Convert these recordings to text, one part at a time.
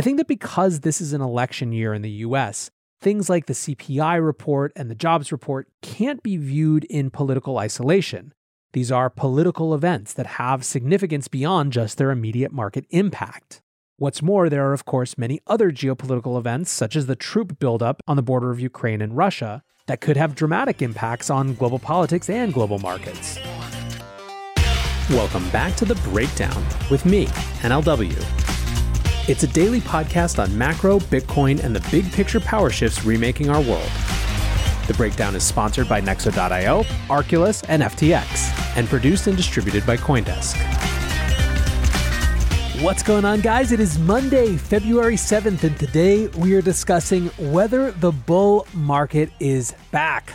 I think that because this is an election year in the US, things like the CPI report and the jobs report can't be viewed in political isolation. These are political events that have significance beyond just their immediate market impact. What's more, there are, of course, many other geopolitical events, such as the troop buildup on the border of Ukraine and Russia, that could have dramatic impacts on global politics and global markets. Welcome back to The Breakdown with me, NLW. It's a daily podcast on macro, Bitcoin, and the big picture power shifts remaking our world. The breakdown is sponsored by Nexo.io, Arculus, and FTX, and produced and distributed by Coindesk. What's going on, guys? It is Monday, February 7th, and today we are discussing whether the bull market is back.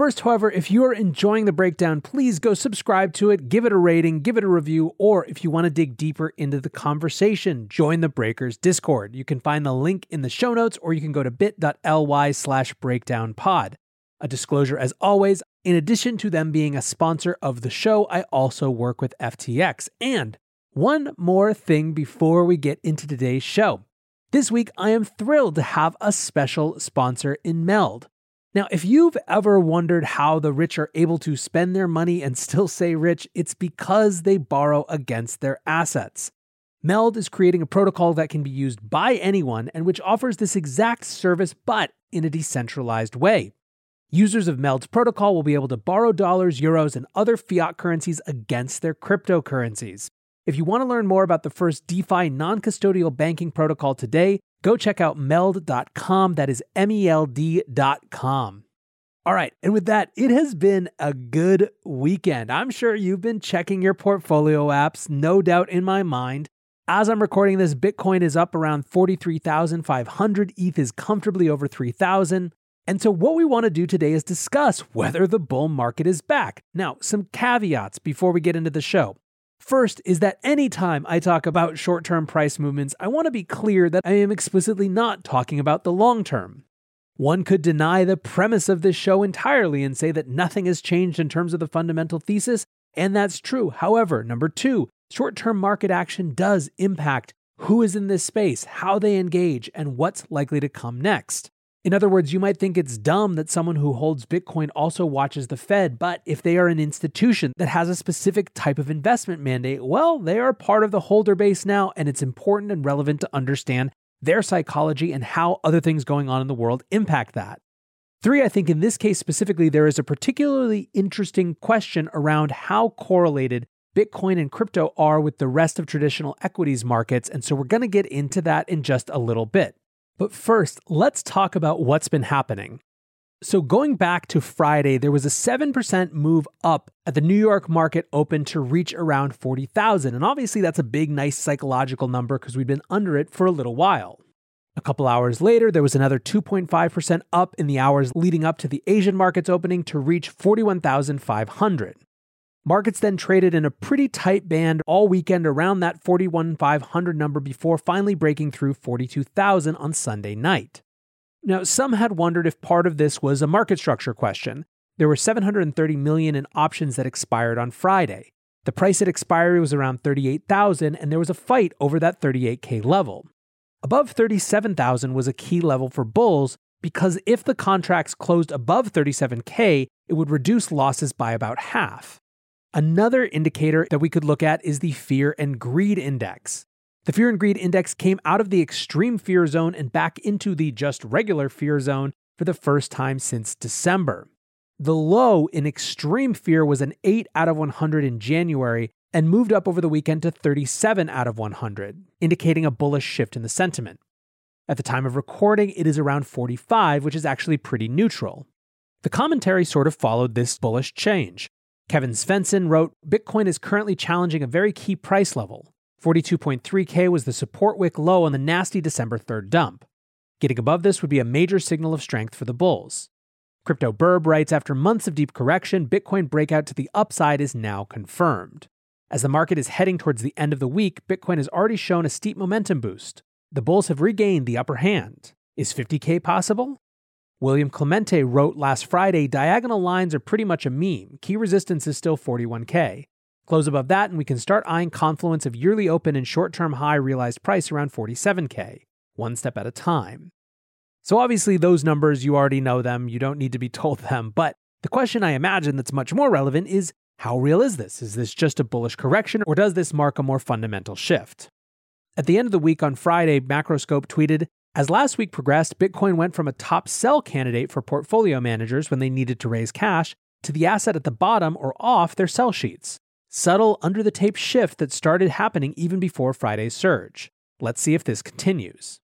First, however, if you are enjoying the breakdown, please go subscribe to it, give it a rating, give it a review, or if you want to dig deeper into the conversation, join the Breakers Discord. You can find the link in the show notes, or you can go to bit.ly slash breakdownpod. A disclosure as always, in addition to them being a sponsor of the show, I also work with FTX. And one more thing before we get into today's show. This week, I am thrilled to have a special sponsor in Meld. Now, if you've ever wondered how the rich are able to spend their money and still say rich, it's because they borrow against their assets. Meld is creating a protocol that can be used by anyone and which offers this exact service but in a decentralized way. Users of Meld's protocol will be able to borrow dollars, euros, and other fiat currencies against their cryptocurrencies. If you want to learn more about the first DeFi non custodial banking protocol today, go check out meld.com. That is M E L D.com. All right, and with that, it has been a good weekend. I'm sure you've been checking your portfolio apps, no doubt in my mind. As I'm recording this, Bitcoin is up around 43,500, ETH is comfortably over 3,000. And so, what we want to do today is discuss whether the bull market is back. Now, some caveats before we get into the show. First is that anytime I talk about short term price movements, I want to be clear that I am explicitly not talking about the long term. One could deny the premise of this show entirely and say that nothing has changed in terms of the fundamental thesis, and that's true. However, number two, short term market action does impact who is in this space, how they engage, and what's likely to come next. In other words, you might think it's dumb that someone who holds Bitcoin also watches the Fed, but if they are an institution that has a specific type of investment mandate, well, they are part of the holder base now, and it's important and relevant to understand their psychology and how other things going on in the world impact that. Three, I think in this case specifically, there is a particularly interesting question around how correlated Bitcoin and crypto are with the rest of traditional equities markets, and so we're going to get into that in just a little bit. But first, let's talk about what's been happening. So, going back to Friday, there was a 7% move up at the New York market open to reach around 40,000. And obviously, that's a big, nice psychological number because we've been under it for a little while. A couple hours later, there was another 2.5% up in the hours leading up to the Asian markets opening to reach 41,500. Markets then traded in a pretty tight band all weekend around that 41,500 number before finally breaking through 42,000 on Sunday night. Now, some had wondered if part of this was a market structure question. There were 730 million in options that expired on Friday. The price at expiry was around 38,000 and there was a fight over that 38k level. Above 37,000 was a key level for bulls because if the contracts closed above 37k, it would reduce losses by about half. Another indicator that we could look at is the fear and greed index. The fear and greed index came out of the extreme fear zone and back into the just regular fear zone for the first time since December. The low in extreme fear was an 8 out of 100 in January and moved up over the weekend to 37 out of 100, indicating a bullish shift in the sentiment. At the time of recording, it is around 45, which is actually pretty neutral. The commentary sort of followed this bullish change. Kevin Svenson wrote Bitcoin is currently challenging a very key price level. 42.3K was the support wick low on the nasty December 3rd dump. Getting above this would be a major signal of strength for the bulls. Crypto Birb writes After months of deep correction, Bitcoin breakout to the upside is now confirmed. As the market is heading towards the end of the week, Bitcoin has already shown a steep momentum boost. The bulls have regained the upper hand. Is 50K possible? William Clemente wrote last Friday diagonal lines are pretty much a meme. Key resistance is still 41K. Close above that, and we can start eyeing confluence of yearly open and short term high realized price around 47K, one step at a time. So, obviously, those numbers, you already know them, you don't need to be told them. But the question I imagine that's much more relevant is how real is this? Is this just a bullish correction, or does this mark a more fundamental shift? At the end of the week on Friday, Macroscope tweeted As last week progressed, Bitcoin went from a top sell candidate for portfolio managers when they needed to raise cash to the asset at the bottom or off their sell sheets. Subtle under the tape shift that started happening even before Friday's surge. Let's see if this continues.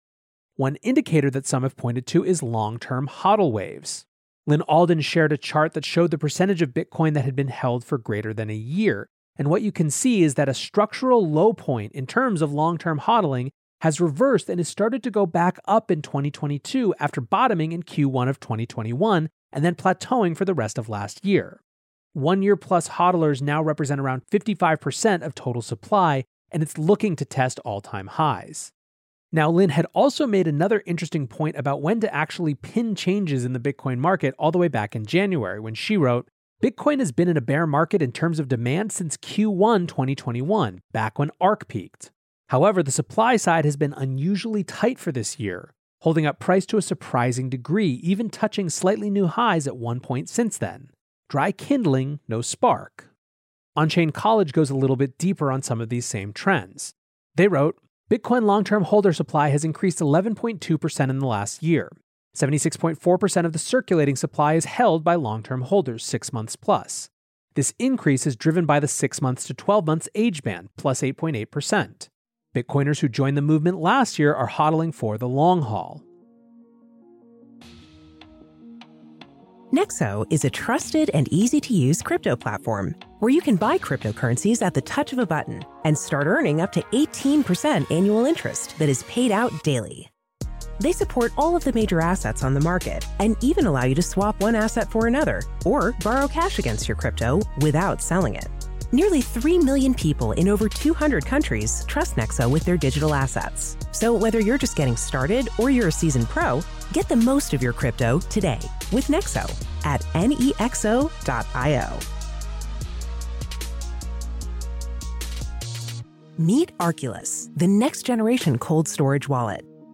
One indicator that some have pointed to is long term hodl waves. Lyn Alden shared a chart that showed the percentage of Bitcoin that had been held for greater than a year. And what you can see is that a structural low point in terms of long term hodling has reversed and has started to go back up in 2022 after bottoming in Q1 of 2021 and then plateauing for the rest of last year. One year plus hodlers now represent around 55% of total supply, and it's looking to test all time highs. Now, Lyn had also made another interesting point about when to actually pin changes in the Bitcoin market all the way back in January when she wrote, Bitcoin has been in a bear market in terms of demand since Q1 2021, back when ARK peaked. However, the supply side has been unusually tight for this year, holding up price to a surprising degree, even touching slightly new highs at one point since then. Dry kindling, no spark. Onchain College goes a little bit deeper on some of these same trends. They wrote, Bitcoin long term holder supply has increased 11.2% in the last year. 76.4% of the circulating supply is held by long term holders, six months plus. This increase is driven by the 6 months to 12 months age band, plus 8.8%. Bitcoiners who joined the movement last year are hodling for the long haul. Nexo is a trusted and easy to use crypto platform where you can buy cryptocurrencies at the touch of a button and start earning up to 18% annual interest that is paid out daily. They support all of the major assets on the market and even allow you to swap one asset for another or borrow cash against your crypto without selling it. Nearly 3 million people in over 200 countries trust Nexo with their digital assets. So whether you're just getting started or you're a seasoned pro, get the most of your crypto today with Nexo at nexo.io. Meet Arculus, the next generation cold storage wallet.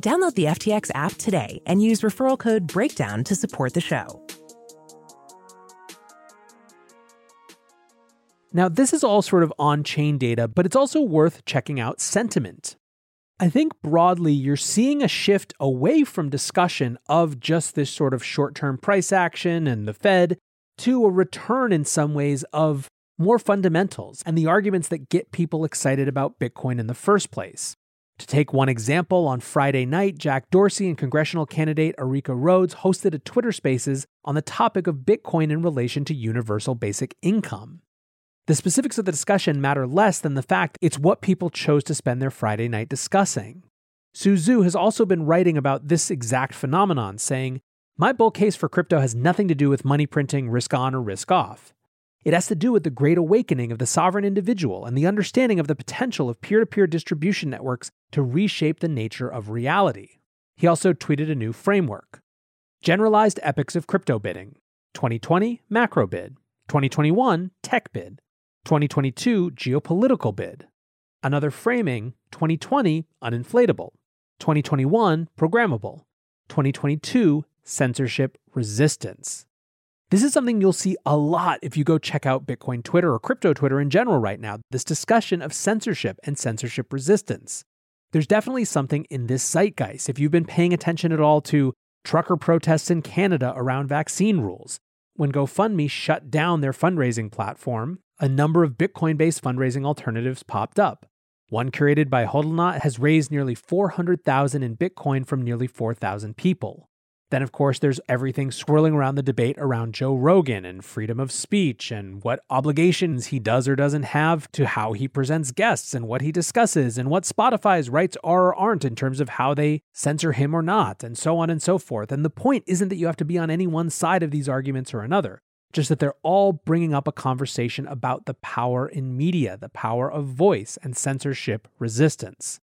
Download the FTX app today and use referral code BREAKDOWN to support the show. Now, this is all sort of on chain data, but it's also worth checking out sentiment. I think broadly, you're seeing a shift away from discussion of just this sort of short term price action and the Fed to a return in some ways of more fundamentals, and the arguments that get people excited about Bitcoin in the first place. To take one example, on Friday night, Jack Dorsey and congressional candidate Aarika Rhodes hosted a Twitter Spaces on the topic of Bitcoin in relation to universal basic income. The specifics of the discussion matter less than the fact it's what people chose to spend their Friday night discussing. Su Zhu has also been writing about this exact phenomenon, saying, My bull case for crypto has nothing to do with money printing, risk on, or risk off. It has to do with the great awakening of the sovereign individual and the understanding of the potential of peer to peer distribution networks to reshape the nature of reality. He also tweeted a new framework Generalized Epochs of Crypto Bidding 2020 Macro Bid, 2021 Tech Bid, 2022 Geopolitical Bid. Another framing 2020 Uninflatable, 2021 Programmable, 2022 Censorship Resistance. This is something you'll see a lot if you go check out Bitcoin Twitter or crypto Twitter in general right now this discussion of censorship and censorship resistance. There's definitely something in this zeitgeist. If you've been paying attention at all to trucker protests in Canada around vaccine rules, when GoFundMe shut down their fundraising platform, a number of Bitcoin based fundraising alternatives popped up. One curated by Hodlonaut has raised nearly 400,000 in Bitcoin from nearly 4,000 people. Then, of course, there's everything swirling around the debate around Joe Rogan and freedom of speech and what obligations he does or doesn't have to how he presents guests and what he discusses and what Spotify's rights are or aren't in terms of how they censor him or not, and so on and so forth. And the point isn't that you have to be on any one side of these arguments or another, just that they're all bringing up a conversation about the power in media, the power of voice, and censorship resistance.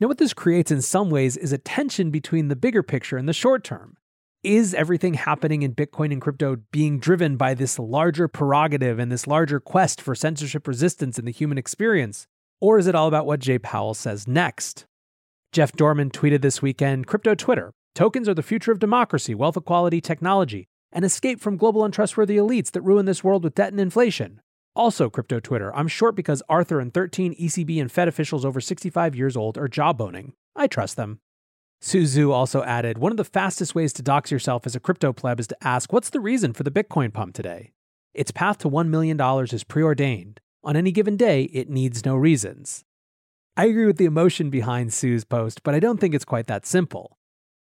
Now, what this creates in some ways is a tension between the bigger picture and the short term is everything happening in Bitcoin and crypto being driven by this larger prerogative and this larger quest for censorship resistance in the human experience? Or is it all about what Jay Powell says next? Jeff Dorman tweeted this weekend Crypto Twitter tokens are the future of democracy, wealth equality, technology, and escape from global untrustworthy elites that ruin this world with debt and inflation. Also, Crypto Twitter, I'm short because Arthur and 13 ECB and Fed officials over 65 years old are jawboning. I trust them. Su Zhu also added One of the fastest ways to dox yourself as a crypto pleb is to ask, What's the reason for the Bitcoin pump today? Its path to $1 million is preordained. On any given day, it needs no reasons. I agree with the emotion behind Su's post, but I don't think it's quite that simple.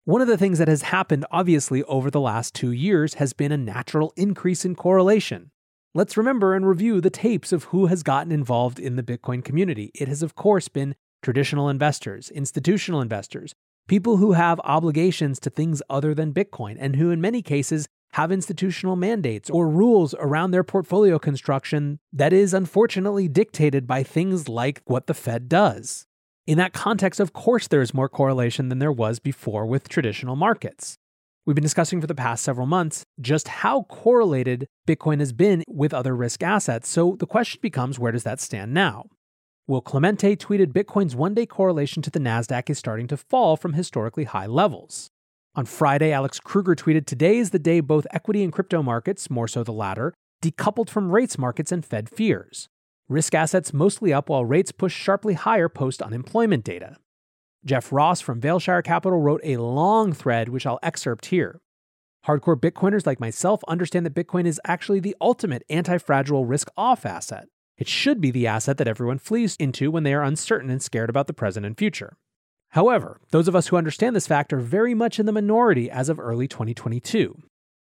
One of the things that has happened, obviously, over the last two years has been a natural increase in correlation. Let's remember and review the tapes of who has gotten involved in the Bitcoin community. It has, of course, been traditional investors, institutional investors, people who have obligations to things other than Bitcoin and who, in many cases, have institutional mandates or rules around their portfolio construction that is unfortunately dictated by things like what the Fed does. In that context, of course, there is more correlation than there was before with traditional markets. We've been discussing for the past several months just how correlated Bitcoin has been with other risk assets. So the question becomes where does that stand now? Will Clemente tweeted Bitcoin's one day correlation to the NASDAQ is starting to fall from historically high levels. On Friday, Alex Kruger tweeted Today is the day both equity and crypto markets, more so the latter, decoupled from rates markets and Fed fears. Risk assets mostly up while rates push sharply higher post unemployment data. Jeff Ross from Vailshire Capital wrote a long thread, which I'll excerpt here. Hardcore Bitcoiners like myself understand that Bitcoin is actually the ultimate anti fragile risk off asset. It should be the asset that everyone flees into when they are uncertain and scared about the present and future. However, those of us who understand this fact are very much in the minority as of early 2022.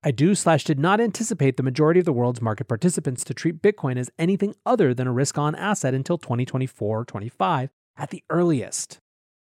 I do slash did not anticipate the majority of the world's market participants to treat Bitcoin as anything other than a risk on asset until 2024 or 25 at the earliest.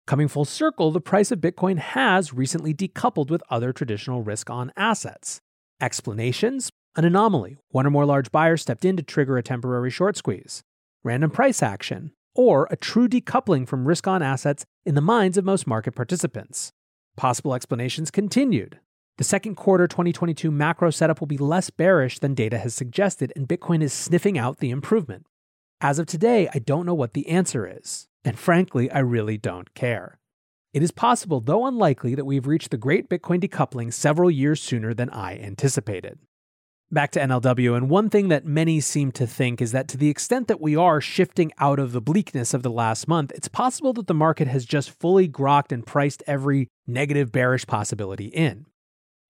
Coming full circle, the price of Bitcoin has recently decoupled with other traditional risk on assets. Explanations an anomaly, one or more large buyers stepped in to trigger a temporary short squeeze, random price action, or a true decoupling from risk on assets in the minds of most market participants. Possible explanations continued. The second quarter 2022 macro setup will be less bearish than data has suggested, and Bitcoin is sniffing out the improvement. As of today, I don't know what the answer is, and frankly, I really don't care. It is possible, though unlikely, that we've reached the great Bitcoin decoupling several years sooner than I anticipated. Back to NLW, and one thing that many seem to think is that to the extent that we are shifting out of the bleakness of the last month, it's possible that the market has just fully grokked and priced every negative bearish possibility in.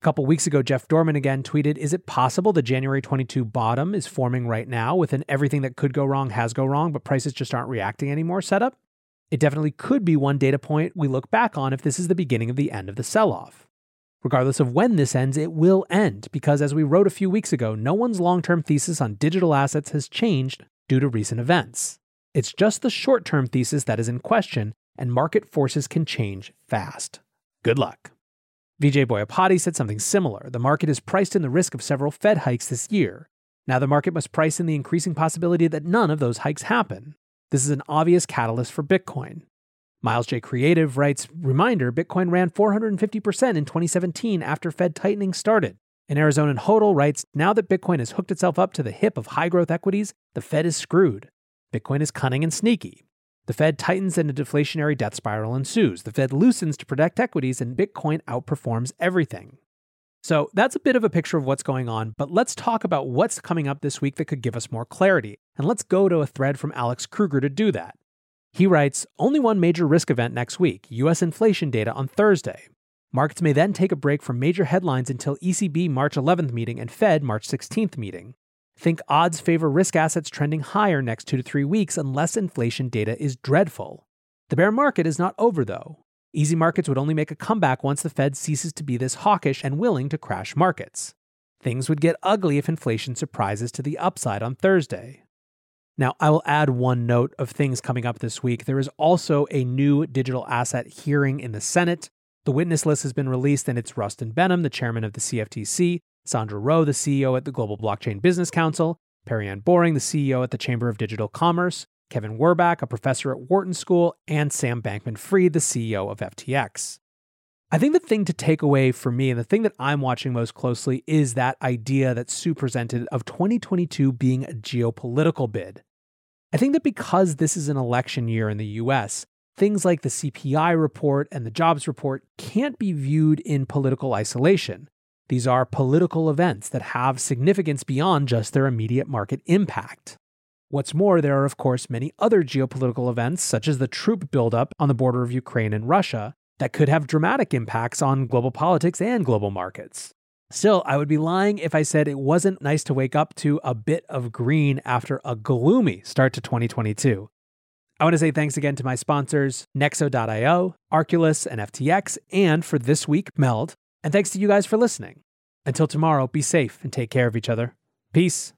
A couple weeks ago, Jeff Dorman again tweeted Is it possible the January 22 bottom is forming right now with an everything that could go wrong has go wrong, but prices just aren't reacting anymore setup? It definitely could be one data point we look back on if this is the beginning of the end of the sell off. Regardless of when this ends, it will end because, as we wrote a few weeks ago, no one's long term thesis on digital assets has changed due to recent events. It's just the short term thesis that is in question, and market forces can change fast. Good luck. Vijay Boyapati said something similar. The market is priced in the risk of several Fed hikes this year. Now the market must price in the increasing possibility that none of those hikes happen. This is an obvious catalyst for Bitcoin. Miles J. Creative writes Reminder Bitcoin ran 450% in 2017 after Fed tightening started. And Arizona Hodel writes Now that Bitcoin has hooked itself up to the hip of high growth equities, the Fed is screwed. Bitcoin is cunning and sneaky. The Fed tightens and a deflationary death spiral ensues. The Fed loosens to protect equities and Bitcoin outperforms everything. So that's a bit of a picture of what's going on, but let's talk about what's coming up this week that could give us more clarity. And let's go to a thread from Alex Kruger to do that. He writes Only one major risk event next week US inflation data on Thursday. Markets may then take a break from major headlines until ECB March 11th meeting and Fed March 16th meeting. Think odds favor risk assets trending higher next two to three weeks unless inflation data is dreadful. The bear market is not over, though. Easy markets would only make a comeback once the Fed ceases to be this hawkish and willing to crash markets. Things would get ugly if inflation surprises to the upside on Thursday. Now, I will add one note of things coming up this week. There is also a new digital asset hearing in the Senate. The witness list has been released, and it's Rostin Behnam, the chairman of the CFTC, Sandra Ro, the CEO at the Global Blockchain Business Council, Perianne Boring, the CEO at the Chamber of Digital Commerce, Kevin Werbach, a professor at Wharton School, and Sam Bankman Fried, the CEO of FTX. I think the thing to take away for me and the thing that I'm watching most closely is that idea that Su presented of 2022 being a geopolitical bid. I think that because this is an election year in the US, things like the CPI report and the jobs report can't be viewed in political isolation. These are political events that have significance beyond just their immediate market impact. What's more, there are, of course, many other geopolitical events, such as the troop buildup on the border of Ukraine and Russia, that could have dramatic impacts on global politics and global markets. Still, I would be lying if I said it wasn't nice to wake up to a bit of green after a gloomy start to 2022. I want to say thanks again to my sponsors, Nexo.io, Arculus, and FTX, and for this week, Meld, and thanks to you guys for listening. Until tomorrow, be safe and take care of each other. Peace.